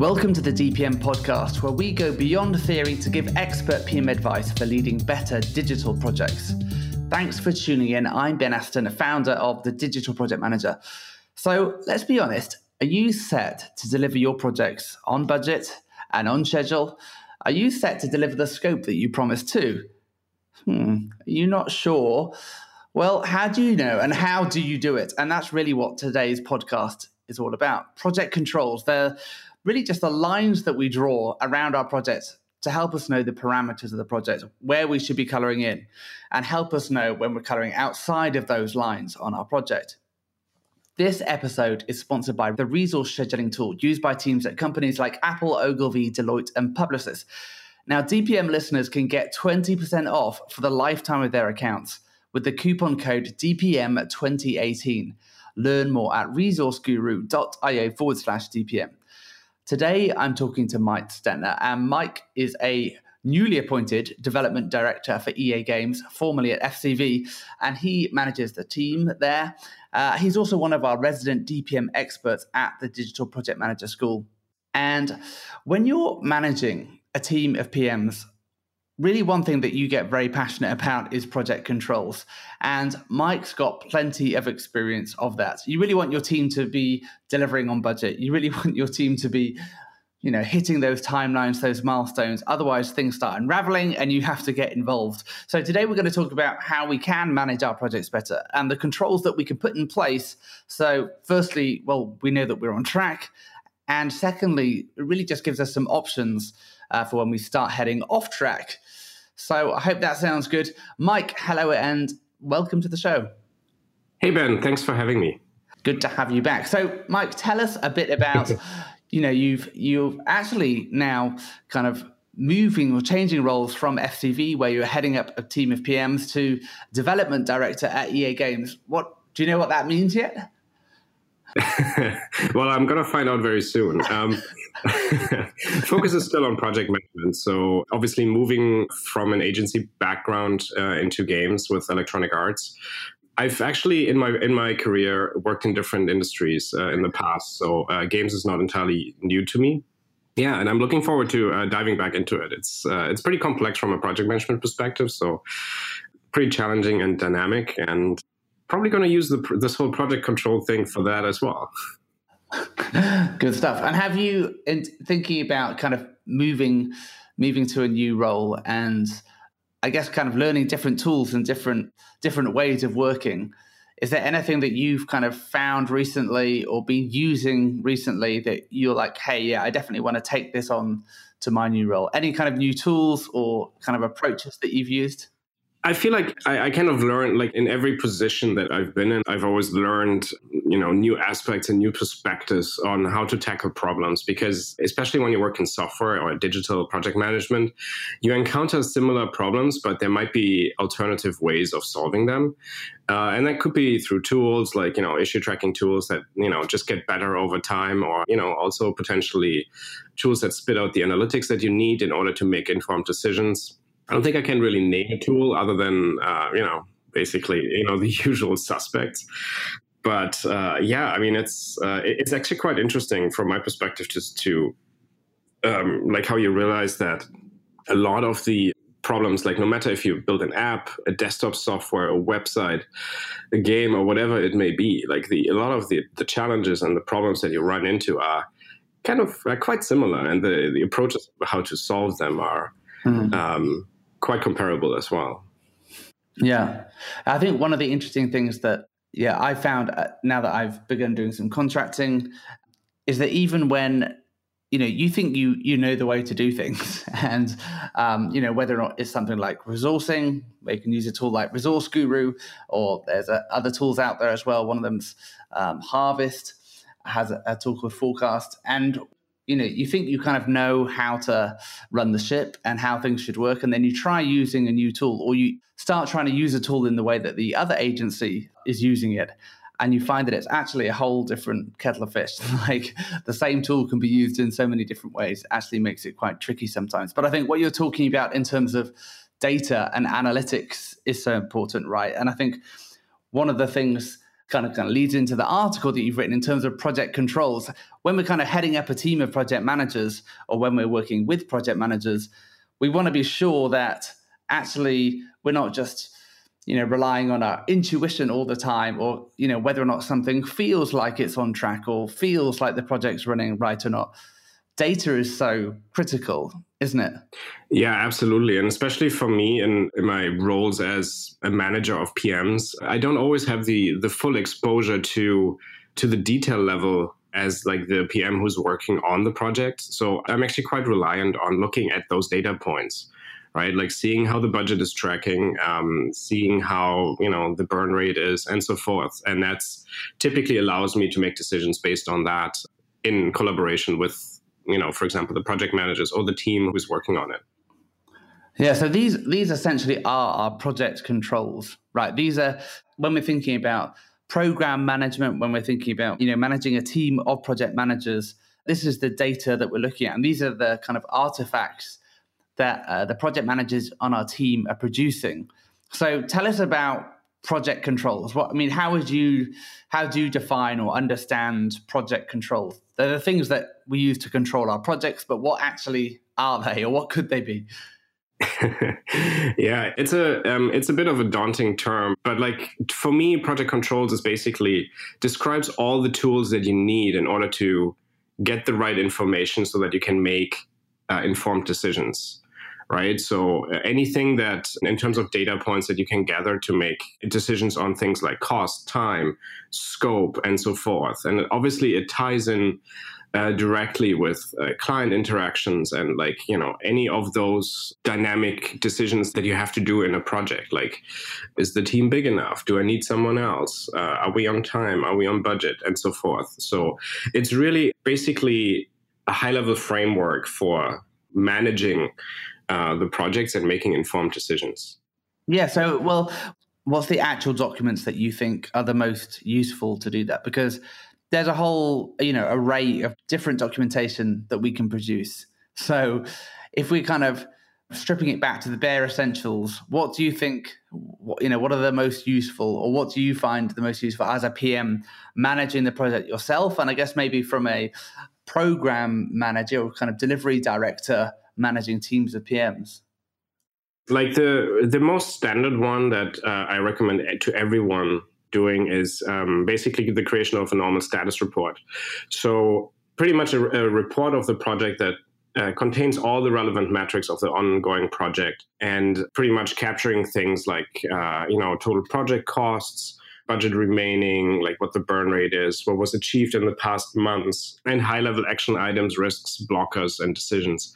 Welcome to the DPM podcast, where we go beyond theory to give expert PM advice for leading better digital projects. Thanks for tuning in. I'm Ben Aston, a founder of the Digital Project Manager. So let's be honest are you set to deliver your projects on budget and on schedule? Are you set to deliver the scope that you promised to? Hmm, are you not sure? Well, how do you know and how do you do it? And that's really what today's podcast is all about. Project controls, they're really just the lines that we draw around our projects to help us know the parameters of the project, where we should be coloring in, and help us know when we're coloring outside of those lines on our project. This episode is sponsored by the resource scheduling tool used by teams at companies like Apple, Ogilvy, Deloitte, and Publicis. Now, DPM listeners can get 20% off for the lifetime of their accounts with the coupon code DPM2018. Learn more at resourceguru.io forward slash DPM. Today, I'm talking to Maik Stettner, and Maik is a newly appointed development director for EA Games, formerly at FCV, and he manages the team there uh, he's also one of our resident DPM experts at the Digital Project Manager School. And when you're managing a team of PMs, really one thing that you get very passionate about is project controls. And Maik's got plenty of experience of that. You really want your team to be delivering on budget. You really want your team to be you know, hitting those timelines, those milestones. Otherwise, things start unraveling and you have to get involved. So, today we're going to talk about how we can manage our projects better and the controls that we can put in place. So, firstly, well, we know that we're on track. And secondly, it really just gives us some options uh, for when we start heading off track. So, I hope that sounds good. Maik, hello and welcome to the show. Hey, Ben, thanks for having me. Good to have you back. So, Maik, tell us a bit about you know you've you've actually now kind of moving or changing roles from FCV, where you're heading up a team of PMs, to development director at EA Games. What do you know what that means yet? well, I'm going to find out very soon. Um, focus is still on project management. So, obviously, moving from an agency background uh, into games with Electronic Arts, I've actually in my in my career worked in different industries uh, in the past, so uh, games is not entirely new to me. Yeah, and I'm looking forward to uh, diving back into it. It's uh, it's pretty complex from a project management perspective, so pretty challenging and dynamic, and probably going to use the, this whole project control thing for that as well. Good stuff. And have you, in thinking about kind of moving moving to a new role and I guess kind of learning different tools and different different ways of working. Is there anything that you've kind of found recently or been using recently that you're like, hey, yeah, I definitely want to take this on to my new role? Any kind of new tools or kind of approaches that you've used? I feel like I, I, kind of learned, like in every position that I've been in, I've always learned, you know, new aspects and new perspectives on how to tackle problems. Because especially when you work in software or digital project management, you encounter similar problems, but there might be alternative ways of solving them. Uh, and that could be through tools like, you know, issue tracking tools that, you know, just get better over time, or, you know, also potentially tools that spit out the analytics that you need in order to make informed decisions I don't think I can really name a tool other than uh, you know basically you know the usual suspects. But uh, yeah, I mean it's uh, it's actually quite interesting from my perspective just to um, like how you realize that a lot of the problems like no matter if you build an app a desktop software a website a game or whatever it may be like the a lot of the, the challenges and the problems that you run into are kind of uh, quite similar and the, the approaches how to solve them are mm-hmm. um, quite comparable as well. Yeah, I think one of the interesting things that yeah I found uh, now that I've begun doing some contracting is that even when you know you think you you know the way to do things and um, you know whether or not it's something like resourcing where you can use a tool like resource guru or there's a, other tools out there as well. One of them's um, harvest has a, a tool called forecast. And you know you think you kind of know how to run the ship and how things should work and then you try using a new tool or you start trying to use a tool in the way that the other agency is using it and you find that it's actually a whole different kettle of fish. Like the same tool can be used in so many different ways actually makes it quite tricky sometimes. But i think what you're talking about in terms of data and analytics is so important right? And i think one of the things kind of kind of leads into the article that you've written in terms of project controls. When we're kind of heading up a team of project managers, or when we're working with project managers, we want to be sure that actually we're not just you know relying on our intuition all the time or you know whether or not something feels like it's on track or feels like the project's running right or not data is so critical isn't it yeah absolutely and especially for me in, in my roles as a manager of pms i don't always have the the full exposure to to the detail level as like the pm who's working on the project so i'm actually quite reliant on looking at those data points right? Like seeing how the budget is tracking, um, seeing how you know the burn rate is, and so forth. And that's typically allows me to make decisions based on that in collaboration with you know, for example, the project managers or the team who's working on it. Yeah, so these these essentially are our project controls, right? These are when we're thinking about program management, when we're thinking about you know managing a team of project managers. This is the data that we're looking at, and these are the kind of artifacts that uh, the project managers on our team are producing. So tell us about project controls. What I mean, how would you how do you define or understand project controls? They're the things that we use to control our projects, but what actually are they, or what could they be? yeah, it's a um, it's a bit of a daunting term, but like for me, project controls is basically describes all the tools that you need in order to get the right information so that you can make uh, informed decisions right? So uh, anything that, in terms of data points that you can gather to make decisions on things like cost, time, scope, and so forth. And obviously, it ties in. Uh, directly with uh, client interactions and like you know any of those dynamic decisions that you have to do in a project like is the team big enough do i need someone else uh, are we on time are we on budget and so forth so it's really basically a high level framework for managing uh, the projects and making informed decisions. Yeah. So, well, what's the actual documents that you think are the most useful to do that? Because there's a whole, you know, array of different documentation that we can produce. So, if we kind of stripping it back to the bare essentials, what do you think? You know, what are the most useful, or what do you find the most useful as a PM managing the project yourself? And I guess maybe from a program manager or kind of delivery director managing teams of PMs? Like the the most standard one that uh, I recommend to everyone doing is um, basically the creation of a normal status report. So pretty much a, a report of the project that uh, contains all the relevant metrics of the ongoing project and pretty much capturing things like uh, you know total project costs budget remaining, like what the burn rate is, what was achieved in the past months, and high level action items, risks, blockers, and decisions.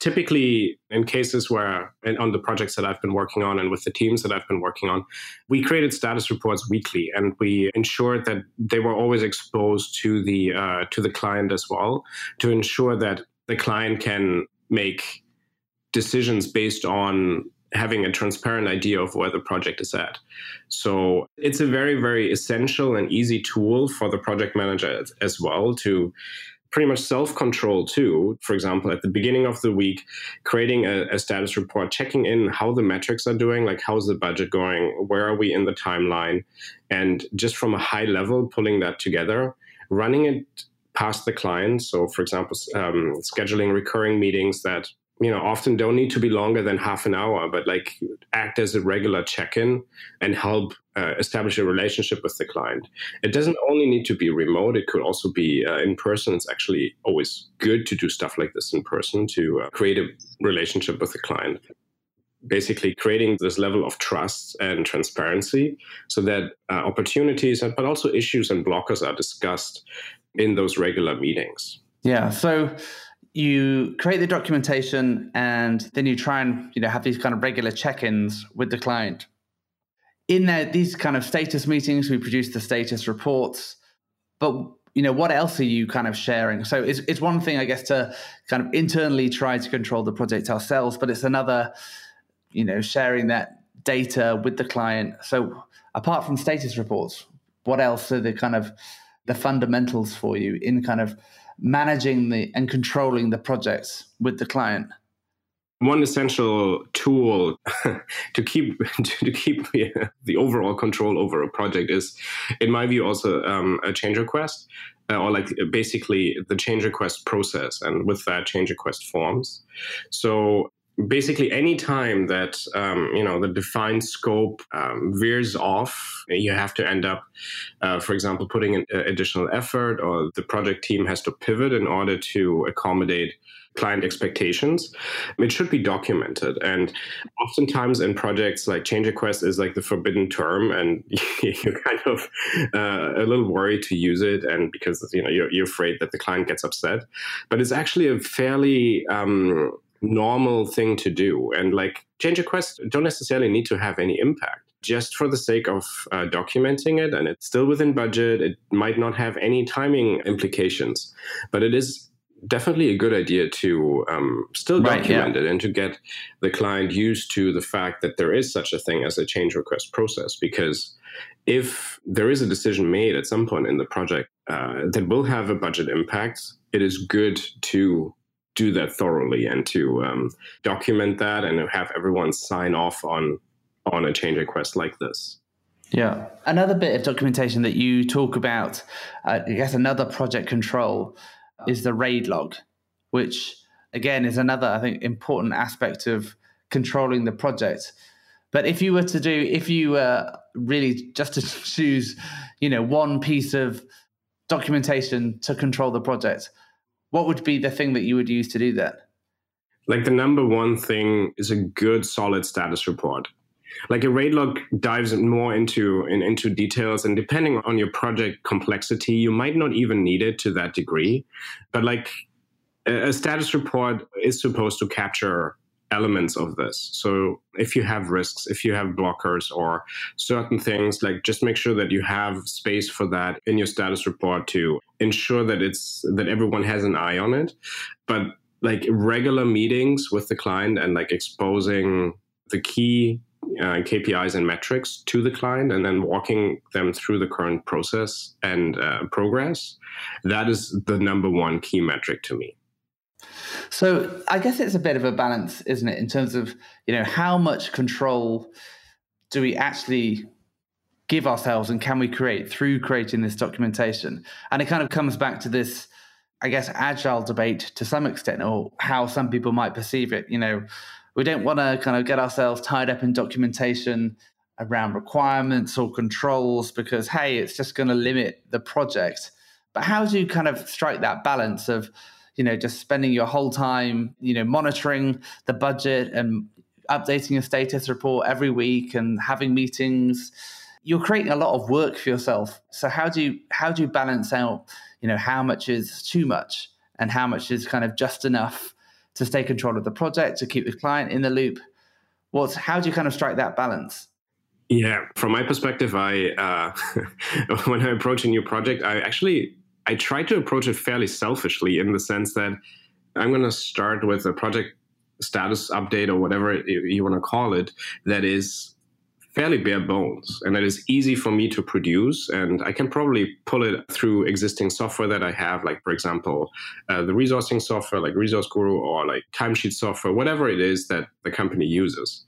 Typically, in cases where, and on the projects that I've been working on and with the teams that I've been working on, we created status reports weekly, and we ensured that they were always exposed to the uh, to the client as well, to ensure that the client can make decisions based on having a transparent idea of where the project is at. So it's a very, very essential and easy tool for the project manager as well to pretty much self control too. For example, at the beginning of the week, creating a, a, status report, checking in how the metrics are doing, like how's the budget going, where are we in the timeline, and just from a high level, pulling that together, running it past the client. So, for example, um, scheduling recurring meetings that you know often don't need to be longer than half an hour but like act as a regular check-in and help uh, establish a relationship with the client. It doesn't only need to be remote it could also be uh, in person. It's actually always good to do stuff like this in person to uh, create a relationship with the client. Basically creating this level of trust and transparency so that uh, opportunities but also issues and blockers are discussed in those regular meetings. Yeah so you create the documentation and then you try and you know have these kind of regular check-ins with the client. In there these kind of status meetings we produce the status reports. But you know what else are you kind of sharing? So it's, it's one thing i guess to kind of internally try to control the project ourselves but it's another you know sharing that data with the client. So apart from status reports what else are the kind of the fundamentals for you in kind of managing the and controlling the projects with the client? one essential tool to keep to keep the overall control over a project is, in my view, also um, a change request. Uh, or like basically the change request process and with that change request forms so basically any time that um, you know the defined scope um, veers off you have to end up uh, for example putting in uh, additional effort or the project team has to pivot in order to accommodate client expectations. It should be documented. And oftentimes in projects like change request is like the forbidden term and you're kind of uh, a little worried to use it and because you know you're, you're afraid that the client gets upset. But it's actually a fairly um, normal thing to do. And like change requests don't necessarily need to have any impact. Just for the sake of uh, documenting it, and it's still within budget, it might not have any timing implications, but it is definitely a good idea to um, still right, document yeah. it and to get the client used to the fact that there is such a thing as a change request process. Because if there is a decision made at some point in the project uh, that will have a budget impact, it is good to do that thoroughly and to um, document that and have everyone sign off on on a change request like this. Yeah. Another bit of documentation that you talk about, uh, I guess another project control is the RAID log, which again is another, I think, important aspect of controlling the project. But if you were to do, if you were really just to choose, you know, one piece of documentation to control the project, what would be the thing that you would use to do that? Like the number one thing is a good solid status report. Like a RAID log dives more into in, into details, and depending on your project complexity, you might not even need it to that degree. But like a, a status report is supposed to capture elements of this. So if you have risks, if you have blockers or certain things, like just make sure that you have space for that in your status report to ensure that it's that everyone has an eye on it. But like regular meetings with the client and like exposing the key uh, KPIs and metrics to the client and then walking them through the current process and uh, progress, that is the number one key metric to me. So I guess it's a bit of a balance, isn't it, in terms of you know how much control do we actually give ourselves and can we create through creating this documentation? And it kind of comes back to this, I guess, agile debate to some extent, or how some people might perceive it. You know, we don't want to kind of get ourselves tied up in documentation around requirements or controls because hey, it's just going to limit the project. But how do you kind of strike that balance of you know just spending your whole time you know monitoring the budget and updating a status report every week and having meetings you're creating a lot of work for yourself. So how do you how do you balance out you know how much is too much and how much is kind of just enough to stay control of the project to keep the client in the loop? What's how do you kind of strike that balance? Yeah from my perspective i uh, when i approach a new project i actually I try to approach it fairly selfishly in the sense that I'm going to start with a project status update or whatever you want to call it that is fairly bare bones and that is easy for me to produce. And i can probably pull it through existing software that i have like for example uh, the resourcing software like resource guru or like timesheet software whatever it is that the company uses.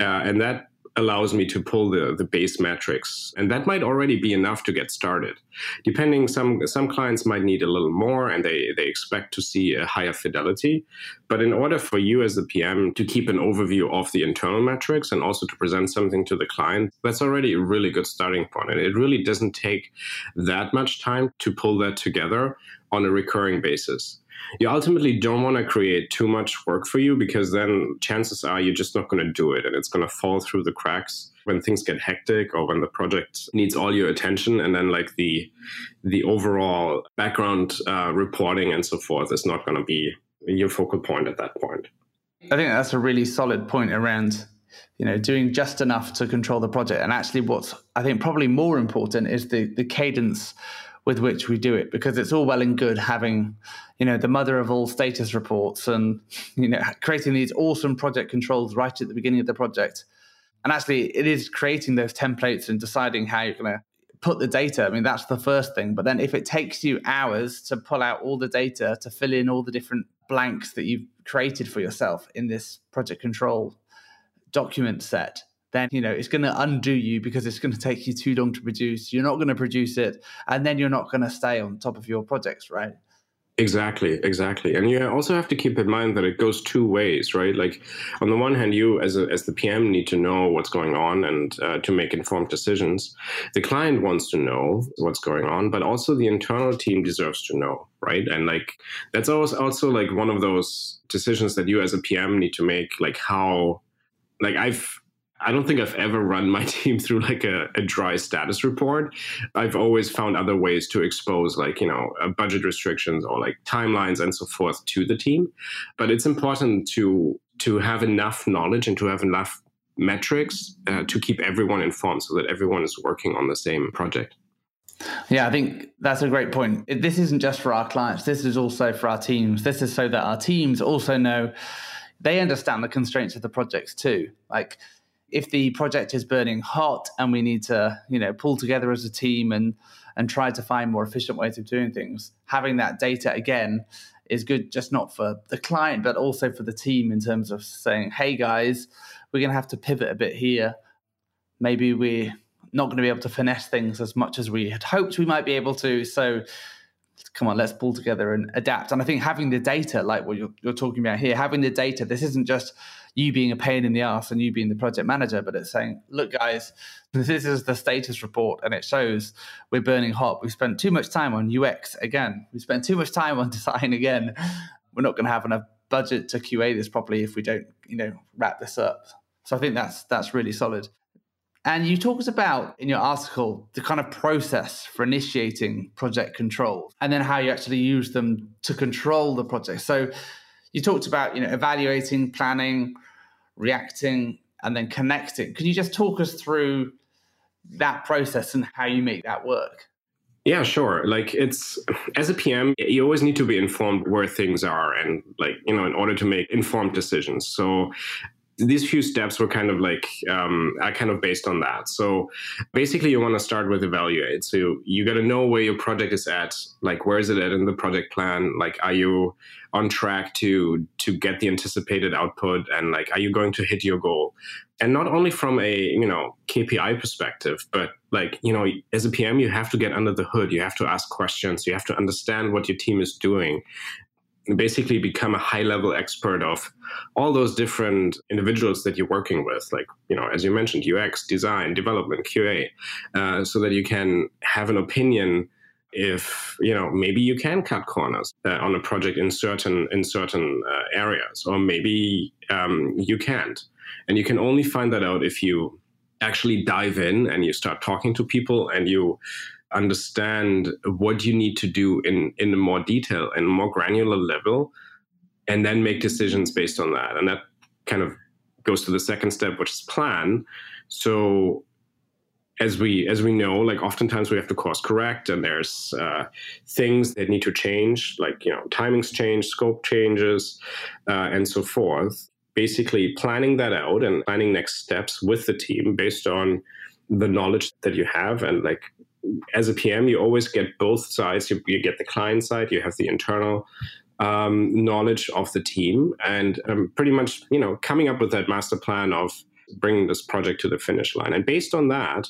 Uh, and that allows me to pull the, the base metrics. And that might already be enough to get started. Depending, some some clients might need a little more and they, they expect to see a higher fidelity. But in order for you as the PM to keep an overview of the internal metrics and also to present something to the client, that's already a really good starting point. And it really doesn't take that much time to pull that together on a recurring basis you ultimately don't want to create too much work for you because then chances are you're just not going to do it and it's going to fall through the cracks when things get hectic or when the project needs all your attention and then like the the overall background uh, reporting and so forth is not going to be your focal point at that point. I think that's a really solid point around you know doing just enough to control the project. And actually what's i think probably more important is the the cadence with which we do it because it's all well and good having you know the mother of all status reports and you know creating these awesome project controls right at the beginning of the project and actually it is creating those templates and deciding how you're going to put the data. I mean, that's the first thing. But then if it takes you hours to pull out all the data, to fill in all the different blanks that you've created for yourself in this project control document set, then you know it's going to undo you because it's going to take you too long to produce. You're not going to produce it, and then you're not going to stay on top of your projects, right? Exactly, exactly. And you also have to keep in mind that it goes two ways, right? Like on the one hand, you as a, as the PM need to know what's going on and uh, to make informed decisions. The client wants to know what's going on, but also the internal team deserves to know, right? And like that's always also like one of those decisions that you as a PM need to make, like how like I've I don't think I've ever run my team through like a, a, dry status report. I've always found other ways to expose like, you know, uh, budget restrictions or like timelines and so forth to the team. But it's important to to have enough knowledge and to have enough metrics uh, to keep everyone informed so that everyone is working on the same project. Yeah, I think that's a great point. This isn't just for our clients, this is also for our teams. This is so that our teams also know they understand the constraints of the projects too. Like if the project is burning hot and we need to, you know, pull together as a team and and try to find more efficient ways of doing things, having that data again is good just not for the client but also for the team in terms of saying, "Hey guys, we're going to have to pivot a bit here. Maybe we're not going to be able to finesse things as much as we had hoped we might be able to." So come on, let's pull together and adapt. And I think having the data, like what you're, you're talking about here, having the data, this isn't just you being a pain in the ass and you being the project manager, but it's saying, look, guys, this is the status report and it shows we're burning hot. We spent too much time on UX again. We spent too much time on design again. We're not going to have enough budget to QA this properly if we don't, you know, wrap this up. So I think that's that's really solid. And you talked about in your article the kind of process for initiating project controls and then how you actually use them to control the project. So you talked about, you know, evaluating, planning, reacting, and then connecting. Could you just talk us through that process and how you make that work? Yeah, sure. Like it's as a PM, you always need to be informed where things are and like, you know, in order to make informed decisions. So these few steps were kind of like um, are kind of based on that. So basically, you want to start with evaluate. So you got to know where your project is at. Like, where is it at in the project plan? Like, are you on track to to get the anticipated output? And like, are you going to hit your goal? And not only from a you know KPI perspective, but like you know, as a PM, you have to get under the hood. You have to ask questions. You have to understand what your team is doing, basically become a high level expert of all those different individuals that you're working with like you know as you mentioned ux design development qa uh, so that you can have an opinion if you know maybe you can cut corners uh, on a project in certain in certain uh, areas or maybe um, you can't. And you can only find that out if you actually dive in and you start talking to people and you understand what you need to do in in more detail and more granular level and then make decisions based on that. And that kind of goes to the second step which is plan. So as we as we know like oftentimes we have to course correct and there's uh, things that need to change like you know timings change scope changes uh, and so forth. Basically planning that out and planning next steps with the team based on the knowledge that you have and like as a PM, you always get both sides. You, you get the client side, you have the internal um, knowledge of the team, and um, pretty much, you know, coming up with that master plan of bringing this project to the finish line. And based on that,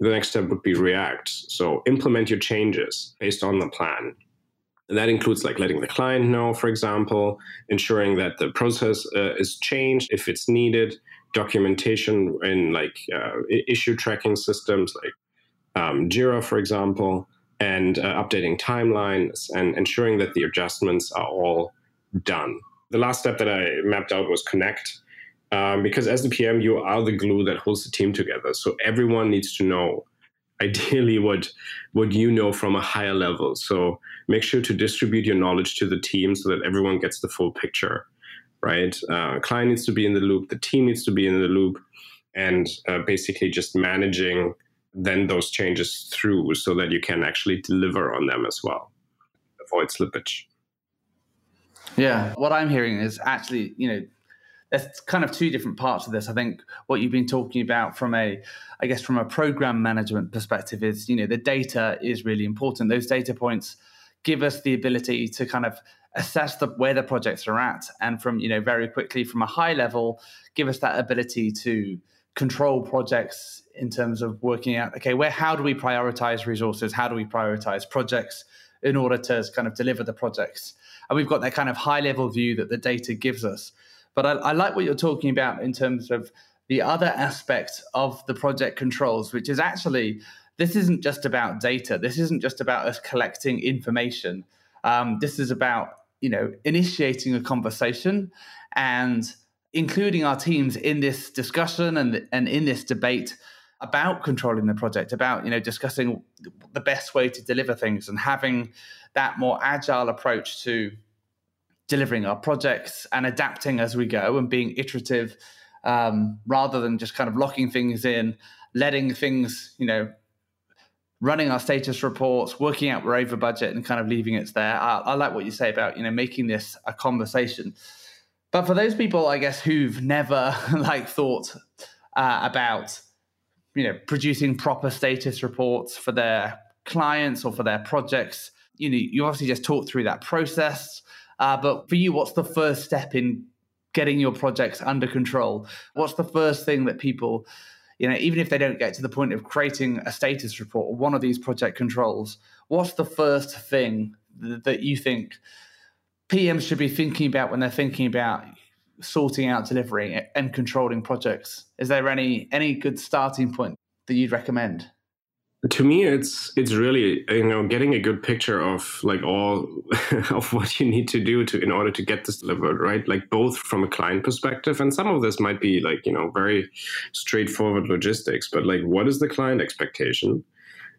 the next step would be React. So implement your changes based on the plan. And that includes like letting the client know, for example, ensuring that the process uh, is changed if it's needed, documentation in like uh, issue tracking systems like um, Jira, for example, and uh, updating timelines and ensuring that the adjustments are all done. The last step that I mapped out was connect. Um, because as the PM, you are the glue that holds the team together. So everyone needs to know, ideally, what what you know from a higher level. So make sure to distribute your knowledge to the team so that everyone gets the full picture. Right? Uh, client needs to be in the loop. The team needs to be in the loop, and uh, basically just managing then those changes through so that you can actually deliver on them as well. Avoid slippage. Yeah. What I'm hearing is actually, you know, there's kind of two different parts of this. I think what you've been talking about from a, I guess, from a program management perspective is, you know, the data is really important. Those data points give us the ability to kind of assess the, where the projects are at, and from, you know, very quickly from a high level, give us that ability to control projects in terms of working out, okay, where, how do we prioritize resources? How do we prioritize projects in order to kind of deliver the projects? And we've got that kind of high level view that the data gives us. But I, I like what you're talking about in terms of the other aspect of the project controls, which is actually this isn't just about data. This isn't just about us collecting information. Um, this is about you know initiating a conversation and including our teams in this discussion and and in this debate about controlling the project, about you know discussing the best way to deliver things and having that more agile approach to delivering our projects and adapting as we go and being iterative um, rather than just kind of locking things in, letting things, you know, running our status reports, working out we're over budget and kind of leaving it there. I, I like what you say about, you know, making this a conversation. But for those people, I guess, who've never like thought uh, about, you know, producing proper status reports for their clients or for their projects, you know, you obviously just talk through that process uh, but for you, what's the first step in getting your projects under control? What's the first thing that people, you know, even if they don't get to the point of creating a status report or one of these project controls, what's the first thing that you think PMs should be thinking about when they're thinking about sorting out delivery and controlling projects? Is there any any good starting point that you'd recommend? to me it's it's really you know getting a good picture of like all of what you need to do to in order to get this delivered right like both from a client perspective and some of this might be like you know very straightforward logistics but like what is the client expectation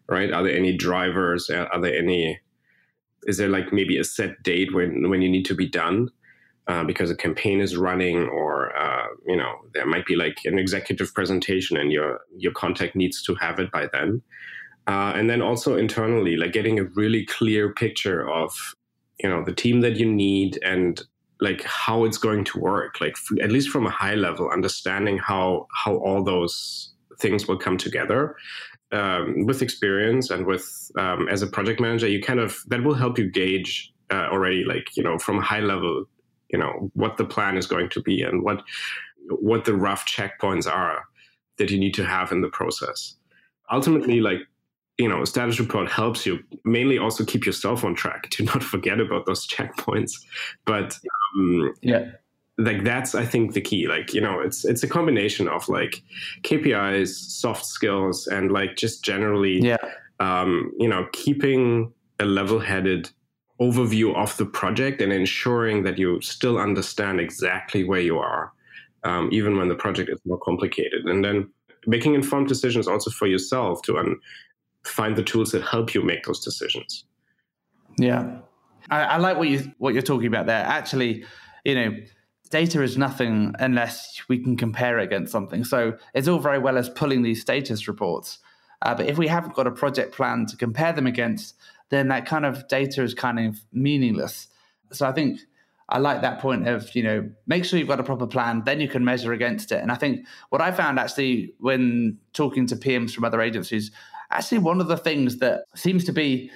right are there any drivers are there any is there like maybe a set date when when you need to be done uh, because a campaign is running or uh, you know there might be like an executive presentation and your your contact needs to have it by then. Uh, and then also internally like getting a really clear picture of you know the team that you need and like how it's going to work like at least from a high level understanding how how all those things will come together um, with experience and with um, as a project manager you kind of that will help you gauge uh, already like you know from a high level you know what the plan is going to be and what what the rough checkpoints are that you need to have in the process. Ultimately like you know status report helps you mainly also keep yourself on track to not forget about those checkpoints. But um, yeah like that's i think the key like you know it's it's a combination of like kpis soft skills and like just generally yeah um, you know keeping a level-headed overview of the project and ensuring that you still understand exactly where you are, um, even when the project is more complicated. And then making informed decisions also for yourself to un- find the tools that help you make those decisions. Yeah, I, I like what you what you're talking about there. Actually, you know, data is nothing unless we can compare it against something. So it's all very well as pulling these status reports, uh, but if we haven't got a project plan to compare them against, then that kind of data is kind of meaningless. So I think I like that point of, you know, make sure you've got a proper plan, then you can measure against it. And I think what I found actually when talking to PMs from other agencies, actually one of the things that seems to be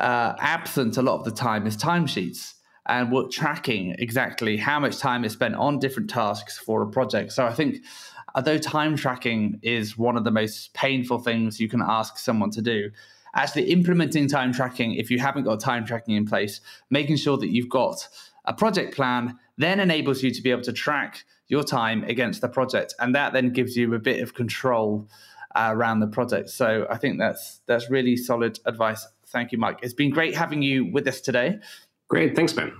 uh, absent a lot of the time is timesheets and we're tracking exactly how much time is spent on different tasks for a project. So I think although time tracking is one of the most painful things you can ask someone to do, actually implementing time tracking if you haven't got time tracking in place, making sure that you've got a project plan then enables you to be able to track your time against the project. And that then gives you a bit of control uh, around the project. So i think that's that's really solid advice. Thank you Maik. It's been great having you with us today great thanks ben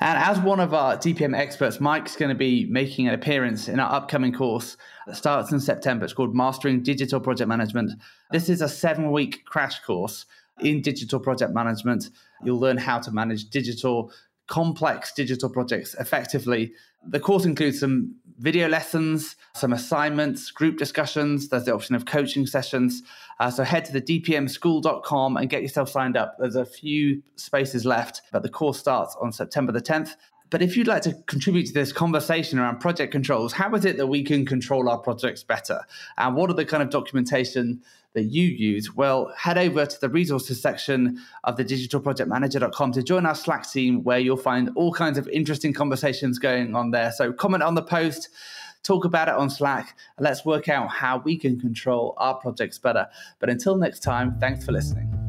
and as one of our DPM experts, Maik's going to be making an appearance in our upcoming course that starts in September. It's called Mastering Digital Project Management. This is a seven week crash course in digital project management. You'll learn how to manage digital, complex digital projects effectively. The course includes some video lessons, some assignments, group discussions. There's the option of coaching sessions. Uh, so head to the dpmschool.com and get yourself signed up. There's a few spaces left, but the course starts on September the 10th. But if you'd like to contribute to this conversation around project controls, how is it that we can control our projects better? And what are the kind of documentation that you use? Well, head over to the resources section of the digitalprojectmanager.com to join our Slack team where you'll find all kinds of interesting conversations going on there. So comment on the post talk about it on Slack, and let's work out how we can control our projects better. But until next time, thanks for listening.